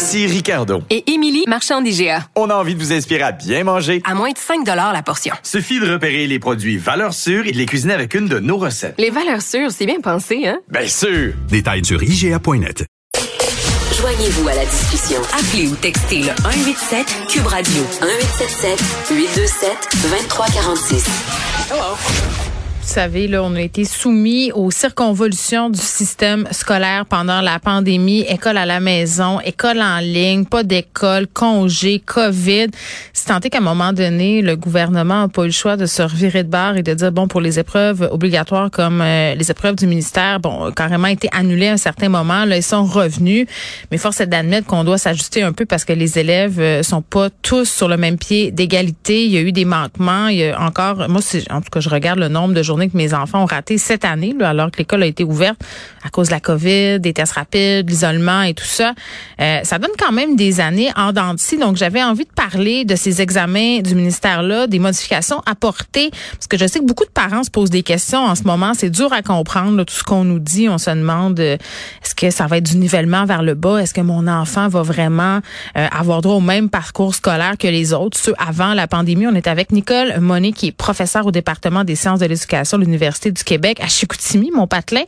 Ici Ricardo. Et Émilie, marchand d'IGA. On a envie de vous inspirer à bien manger. À moins de 5 la portion. Suffit de repérer les produits valeurs sûres et de les cuisiner avec une de nos recettes. Les valeurs sûres, c'est bien pensé, hein? Bien sûr! Détails sur IGA.net. Joignez-vous à la discussion. Appelez ou textez le 187 Cube Radio 1877 827 2346. Hello. Vous savez, là, on a été soumis aux circonvolutions du système scolaire pendant la pandémie. École à la maison, école en ligne, pas d'école, congé, COVID. C'est tenté qu'à un moment donné, le gouvernement n'a pas eu le choix de se revirer de barre et de dire, bon, pour les épreuves obligatoires comme euh, les épreuves du ministère, bon, carrément été annulées à un certain moment. Là, ils sont revenus. Mais force est d'admettre qu'on doit s'ajuster un peu parce que les élèves euh, sont pas tous sur le même pied d'égalité. Il y a eu des manquements. Il y a encore, moi, en tout cas, je regarde le nombre de journées que mes enfants ont raté cette année, alors que l'école a été ouverte à cause de la COVID, des tests rapides, l'isolement et tout ça. Euh, ça donne quand même des années en dents Donc, j'avais envie de parler de ces examens du ministère-là, des modifications apportées, parce que je sais que beaucoup de parents se posent des questions en ce moment. C'est dur à comprendre tout ce qu'on nous dit. On se demande euh, est-ce que ça va être du nivellement vers le bas? Est-ce que mon enfant va vraiment euh, avoir droit au même parcours scolaire que les autres? Ceux avant la pandémie, on est avec Nicole Monet, qui est professeure au département des sciences de l'éducation l'Université du Québec à Chicoutimi, mon patelin.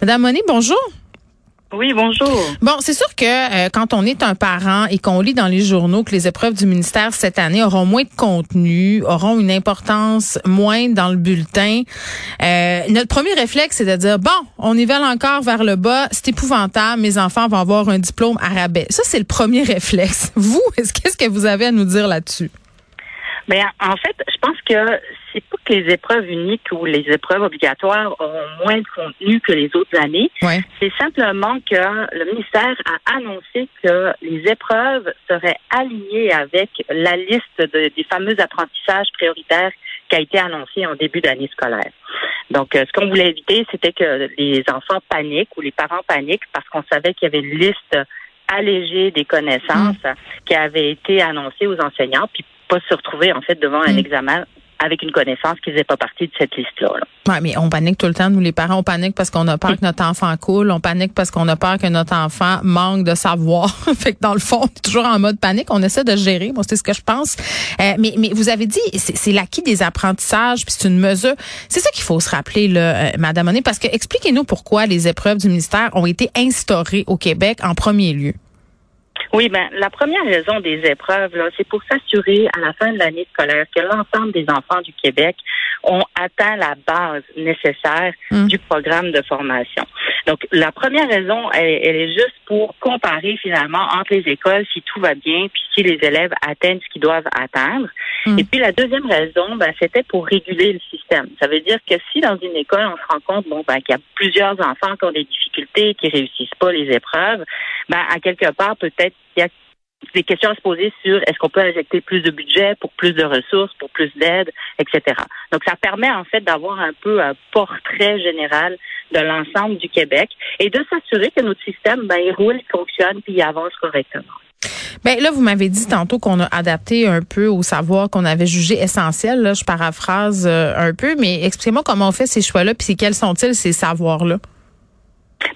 Madame Monet, bonjour. Oui, bonjour. Bon, c'est sûr que euh, quand on est un parent et qu'on lit dans les journaux que les épreuves du ministère cette année auront moins de contenu, auront une importance moindre dans le bulletin, euh, notre premier réflexe, c'est de dire, bon, on nivelle encore vers le bas, c'est épouvantable, mes enfants vont avoir un diplôme à rabais. Ça, c'est le premier réflexe. Vous, qu'est-ce que vous avez à nous dire là-dessus? Ben, en fait, je pense que c'est pas que les épreuves uniques ou les épreuves obligatoires auront moins de contenu que les autres années. C'est simplement que le ministère a annoncé que les épreuves seraient alignées avec la liste des fameux apprentissages prioritaires qui a été annoncée en début d'année scolaire. Donc, euh, ce qu'on voulait éviter, c'était que les enfants paniquent ou les parents paniquent parce qu'on savait qu'il y avait une liste allégée des connaissances mm. qui avait été annoncée aux enseignants, puis pas se retrouver en fait devant un mm. examen avec une connaissance qui faisait pas partie de cette liste-là. Oui, mais on panique tout le temps, nous les parents, on panique parce qu'on a peur que notre enfant coule, on panique parce qu'on a peur que notre enfant manque de savoir. fait que dans le fond, on est toujours en mode panique, on essaie de gérer, moi c'est ce que je pense. Euh, mais, mais vous avez dit, c'est l'acquis des apprentissages, puis c'est une mesure. C'est ça qu'il faut se rappeler, là, euh, Madame Monet, parce que expliquez-nous pourquoi les épreuves du ministère ont été instaurées au Québec en premier lieu. Oui, ben la première raison des épreuves, c'est pour s'assurer à la fin de l'année scolaire que l'ensemble des enfants du Québec ont atteint la base nécessaire hum. du programme de formation. Donc, la première raison, elle, est juste pour comparer finalement entre les écoles si tout va bien, puis si les élèves atteignent ce qu'ils doivent atteindre. Hum. Et puis la deuxième raison, ben, c'était pour réguler le système. Ça veut dire que si dans une école on se rend compte, bon, ben, qu'il y a plusieurs enfants qui ont des difficultés, qui réussissent pas les épreuves, ben, à quelque part peut-être il y a des questions à se poser sur est-ce qu'on peut injecter plus de budget pour plus de ressources, pour plus d'aide, etc. Donc, ça permet en fait d'avoir un peu un portrait général de l'ensemble du Québec et de s'assurer que notre système, ben, il roule, il fonctionne, puis il avance correctement. Ben là, vous m'avez dit tantôt qu'on a adapté un peu au savoir qu'on avait jugé essentiel. Là, je paraphrase euh, un peu, mais expliquez-moi comment on fait ces choix-là, puis quels sont-ils ces savoirs-là?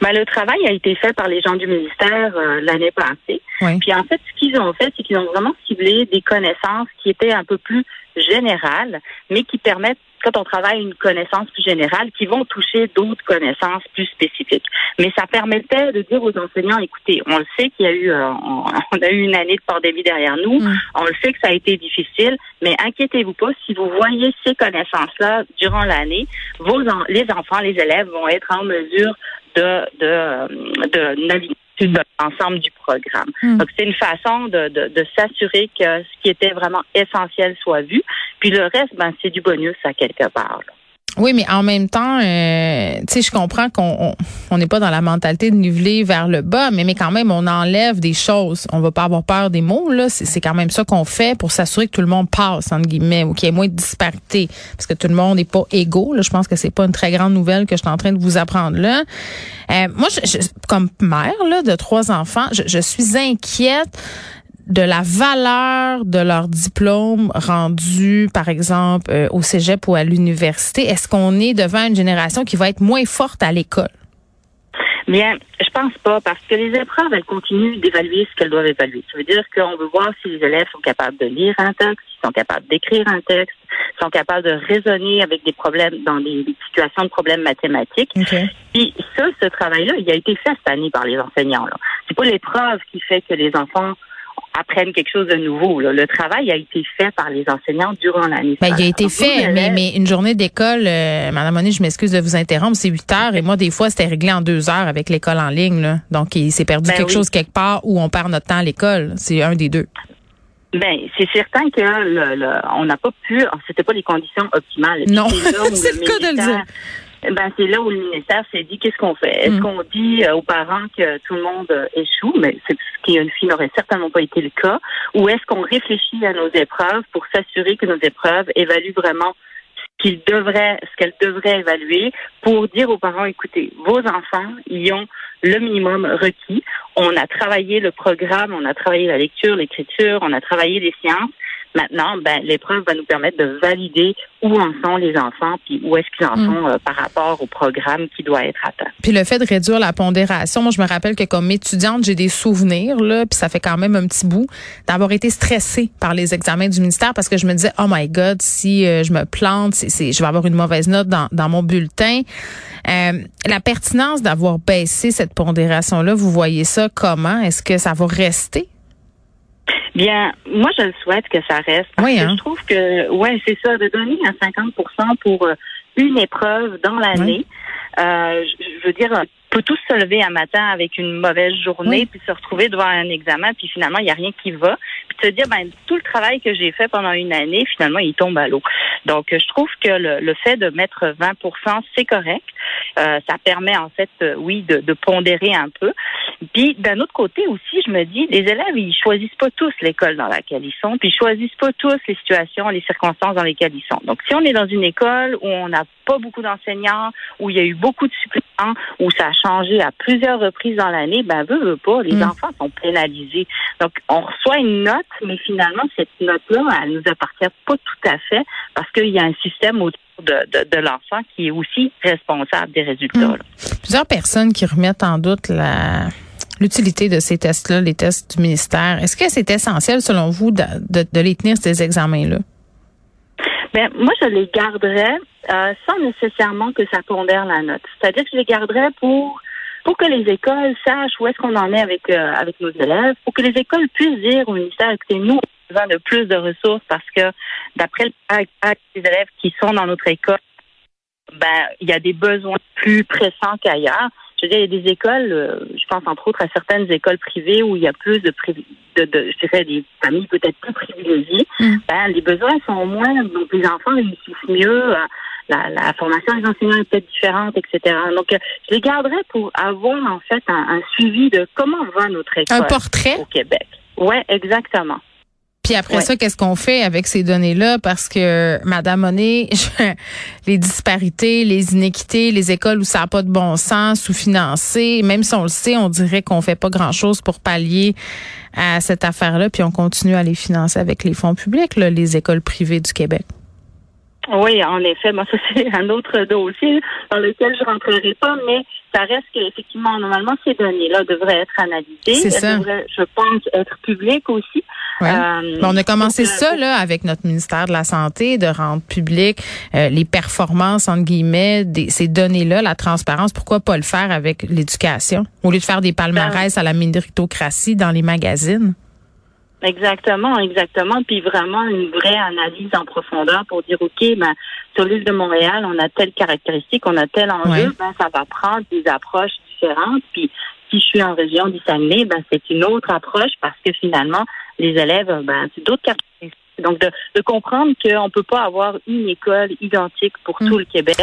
Ben, le travail a été fait par les gens du ministère euh, l'année passée. Puis en fait, ce qu'ils ont fait, c'est qu'ils ont vraiment ciblé des connaissances qui étaient un peu plus générales, mais qui permettent quand on travaille une connaissance plus générale, qui vont toucher d'autres connaissances plus spécifiques. Mais ça permettait de dire aux enseignants, écoutez, on le sait qu'il y a eu, euh, on, a eu une année de pandémie derrière nous, mm. on le sait que ça a été difficile, mais inquiétez-vous pas, si vous voyez ces connaissances-là durant l'année, vos les enfants, les élèves vont être en mesure de, de, de naviguer l'ensemble du programme. Hmm. Donc, c'est une façon de, de, de s'assurer que ce qui était vraiment essentiel soit vu. Puis le reste, ben, c'est du bonus à quelque part. Oui, mais en même temps, euh, tu sais, je comprends qu'on on n'est pas dans la mentalité de niveler vers le bas, mais, mais quand même, on enlève des choses. On va pas avoir peur des mots, là. C'est quand même ça qu'on fait pour s'assurer que tout le monde passe, entre guillemets, ou qu'il y ait moins de disparité. Parce que tout le monde n'est pas égaux. Là. Je pense que c'est pas une très grande nouvelle que je suis en train de vous apprendre là. Euh, moi, je, comme mère là, de trois enfants, je, je suis inquiète de la valeur de leur diplôme rendu, par exemple, euh, au cégep ou à l'université? Est-ce qu'on est devant une génération qui va être moins forte à l'école? Bien, je pense pas, parce que les épreuves, elles continuent d'évaluer ce qu'elles doivent évaluer. Ça veut dire qu'on veut voir si les élèves sont capables de lire un texte, sont capables d'écrire un texte, sont capables de raisonner avec des problèmes dans des situations de problèmes mathématiques. Puis ça, ce travail-là, il a été fait cette année par les enseignants. Là. C'est pas l'épreuve qui fait que les enfants apprennent quelque chose de nouveau. Le travail a été fait par les enseignants durant l'année. Ben, il a été fait, mais, mais, une journée d'école, euh, Madame Monet, je m'excuse de vous interrompre, c'est 8 heures et moi, des fois, c'était réglé en deux heures avec l'école en ligne. Là. Donc, il s'est perdu ben quelque chose quelque part où on perd notre temps à l'école. C'est un des deux. Ben, c'est certain que le, on n'a pas pu, c'était pas les conditions optimales. Non, c'est le cas de le dire ben c'est là où le ministère s'est dit qu'est-ce qu'on fait? Est-ce mm. qu'on dit euh, aux parents que tout le monde euh, échoue, mais c'est ce qui une fille n'aurait certainement pas été le cas, ou est-ce qu'on réfléchit à nos épreuves pour s'assurer que nos épreuves évaluent vraiment ce qu'ils devraient, ce qu'elles devraient évaluer, pour dire aux parents écoutez, vos enfants, ils ont le minimum requis. On a travaillé le programme, on a travaillé la lecture, l'écriture, on a travaillé les sciences. Maintenant, ben, l'épreuve va nous permettre de valider où en sont les enfants, puis où est-ce qu'ils en mm. sont euh, par rapport au programme qui doit être atteint. Puis le fait de réduire la pondération, moi je me rappelle que comme étudiante, j'ai des souvenirs là, puis ça fait quand même un petit bout d'avoir été stressée par les examens du ministère parce que je me disais oh my god, si euh, je me plante, c'est, je vais avoir une mauvaise note dans, dans mon bulletin. Euh, la pertinence d'avoir baissé cette pondération là, vous voyez ça comment? Est-ce que ça va rester Bien, moi, je le souhaite que ça reste. Parce oui, que hein? je trouve que, ouais, c'est ça, de donner à 50% pour euh, une épreuve dans l'année. Euh, je veux dire, peut tous se lever un matin avec une mauvaise journée, puis se retrouver devant un examen, puis finalement, il n'y a rien qui va. Puis se dire, ben, tout le travail que j'ai fait pendant une année, finalement, il tombe à l'eau. Donc, je trouve que le, le fait de mettre 20% c'est correct. Euh, ça permet, en fait, euh, oui, de, de pondérer un peu. Puis d'un autre côté aussi, je me dis, les élèves, ils choisissent pas tous l'école dans laquelle ils sont, puis ils choisissent pas tous les situations, les circonstances dans lesquelles ils sont. Donc si on est dans une école où on n'a pas beaucoup d'enseignants, où il y a eu beaucoup de suppléments, où ça a changé à plusieurs reprises dans l'année, ben veut, veut pas, les mm. enfants sont pénalisés. Donc on reçoit une note, mais finalement cette note-là, elle nous appartient pas tout à fait parce qu'il y a un système autour de, de, l'enfant qui est aussi responsable des résultats. Mm. Plusieurs personnes qui remettent en doute la l'utilité de ces tests-là, les tests du ministère. Est-ce que c'est essentiel, selon vous, de, de, les tenir, ces examens-là? Bien, moi, je les garderais euh, sans nécessairement que ça pondère la note. C'est-à-dire que je les garderais pour pour que les écoles sachent où est-ce qu'on en est avec euh, avec nos élèves, pour que les écoles puissent dire au ministère, écoutez, nous, on a besoin de plus de ressources parce que d'après le des élèves qui sont dans notre école, ben il y a des besoins plus pressants qu'ailleurs je veux dire, il y a des écoles, euh, je pense entre autres à certaines écoles privées où il y a plus de, de, de je dirais, des familles peut-être plus privilégiées. Mm. Ben, les besoins sont moins, donc les enfants réussissent mieux. Euh, la, la, formation des enseignants est peut-être différente, etc. Donc, euh, je les garderai pour avoir en fait un, un suivi de comment va notre école un portrait? au Québec. Ouais, exactement. Puis après ça, qu'est-ce qu'on fait avec ces données-là? Parce que, Madame Monet, les disparités, les inéquités, les écoles où ça n'a pas de bon sens, sous-financées, même si on le sait, on dirait qu'on fait pas grand-chose pour pallier à cette affaire-là, puis on continue à les financer avec les fonds publics, là, les écoles privées du Québec. Oui, en effet. Moi, ça, c'est un autre dossier dans lequel je rentrerai pas, mais ça reste qu'effectivement, normalement, ces données-là devraient être analysées. Elles devraient, je pense, être publiques aussi. Euh, on a commencé euh, ça là avec notre ministère de la Santé, de rendre public euh, les performances, entre guillemets, des, ces données-là, la transparence. Pourquoi pas le faire avec l'éducation? Au lieu de faire des palmarès ben, à la méritocratie dans les magazines. Exactement, exactement. Puis vraiment une vraie analyse en profondeur pour dire, OK, ben, sur l'île de Montréal, on a telle caractéristique, on a tel enjeu, ben, ça va prendre des approches différentes. Puis si je suis en région du Saguenay, ben, c'est une autre approche parce que finalement, les élèves, ben, c'est d'autres Donc, de, de comprendre qu'on peut pas avoir une école identique pour Mm. tout le Québec.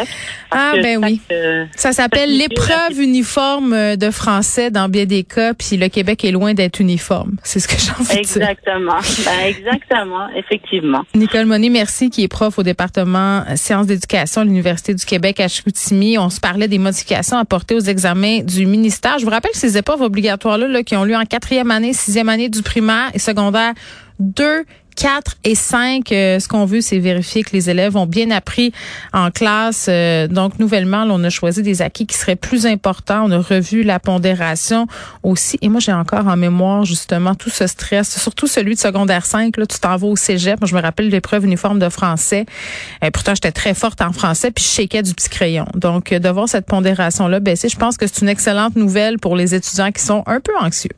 Ah, ben oui. euh, Ça s'appelle l'épreuve uniforme de français dans bien des cas, puis le Québec est loin d'être uniforme. C'est ce que j'ai envie de dire. Exactement. Ben, exactement, effectivement. Nicole Monet, merci, qui est prof au département euh, sciences d'éducation à l'Université du Québec à Chicoutimi. On se parlait des modifications apportées aux examens du ministère. Je vous rappelle ces épreuves obligatoires-là, là, qui ont lieu en quatrième année, sixième année du primaire et secondaire, 2, 4 et 5, euh, ce qu'on veut, c'est vérifier que les élèves ont bien appris en classe. Euh, donc, nouvellement, là, on a choisi des acquis qui seraient plus importants. On a revu la pondération aussi. Et moi, j'ai encore en mémoire, justement, tout ce stress, surtout celui de secondaire 5. Là, tu t'en vas au cégep. Moi, je me rappelle l'épreuve uniforme de français. Euh, pourtant, j'étais très forte en français, puis je shakeais du petit crayon. Donc, euh, de voir cette pondération-là baisser, je pense que c'est une excellente nouvelle pour les étudiants qui sont un peu anxieux.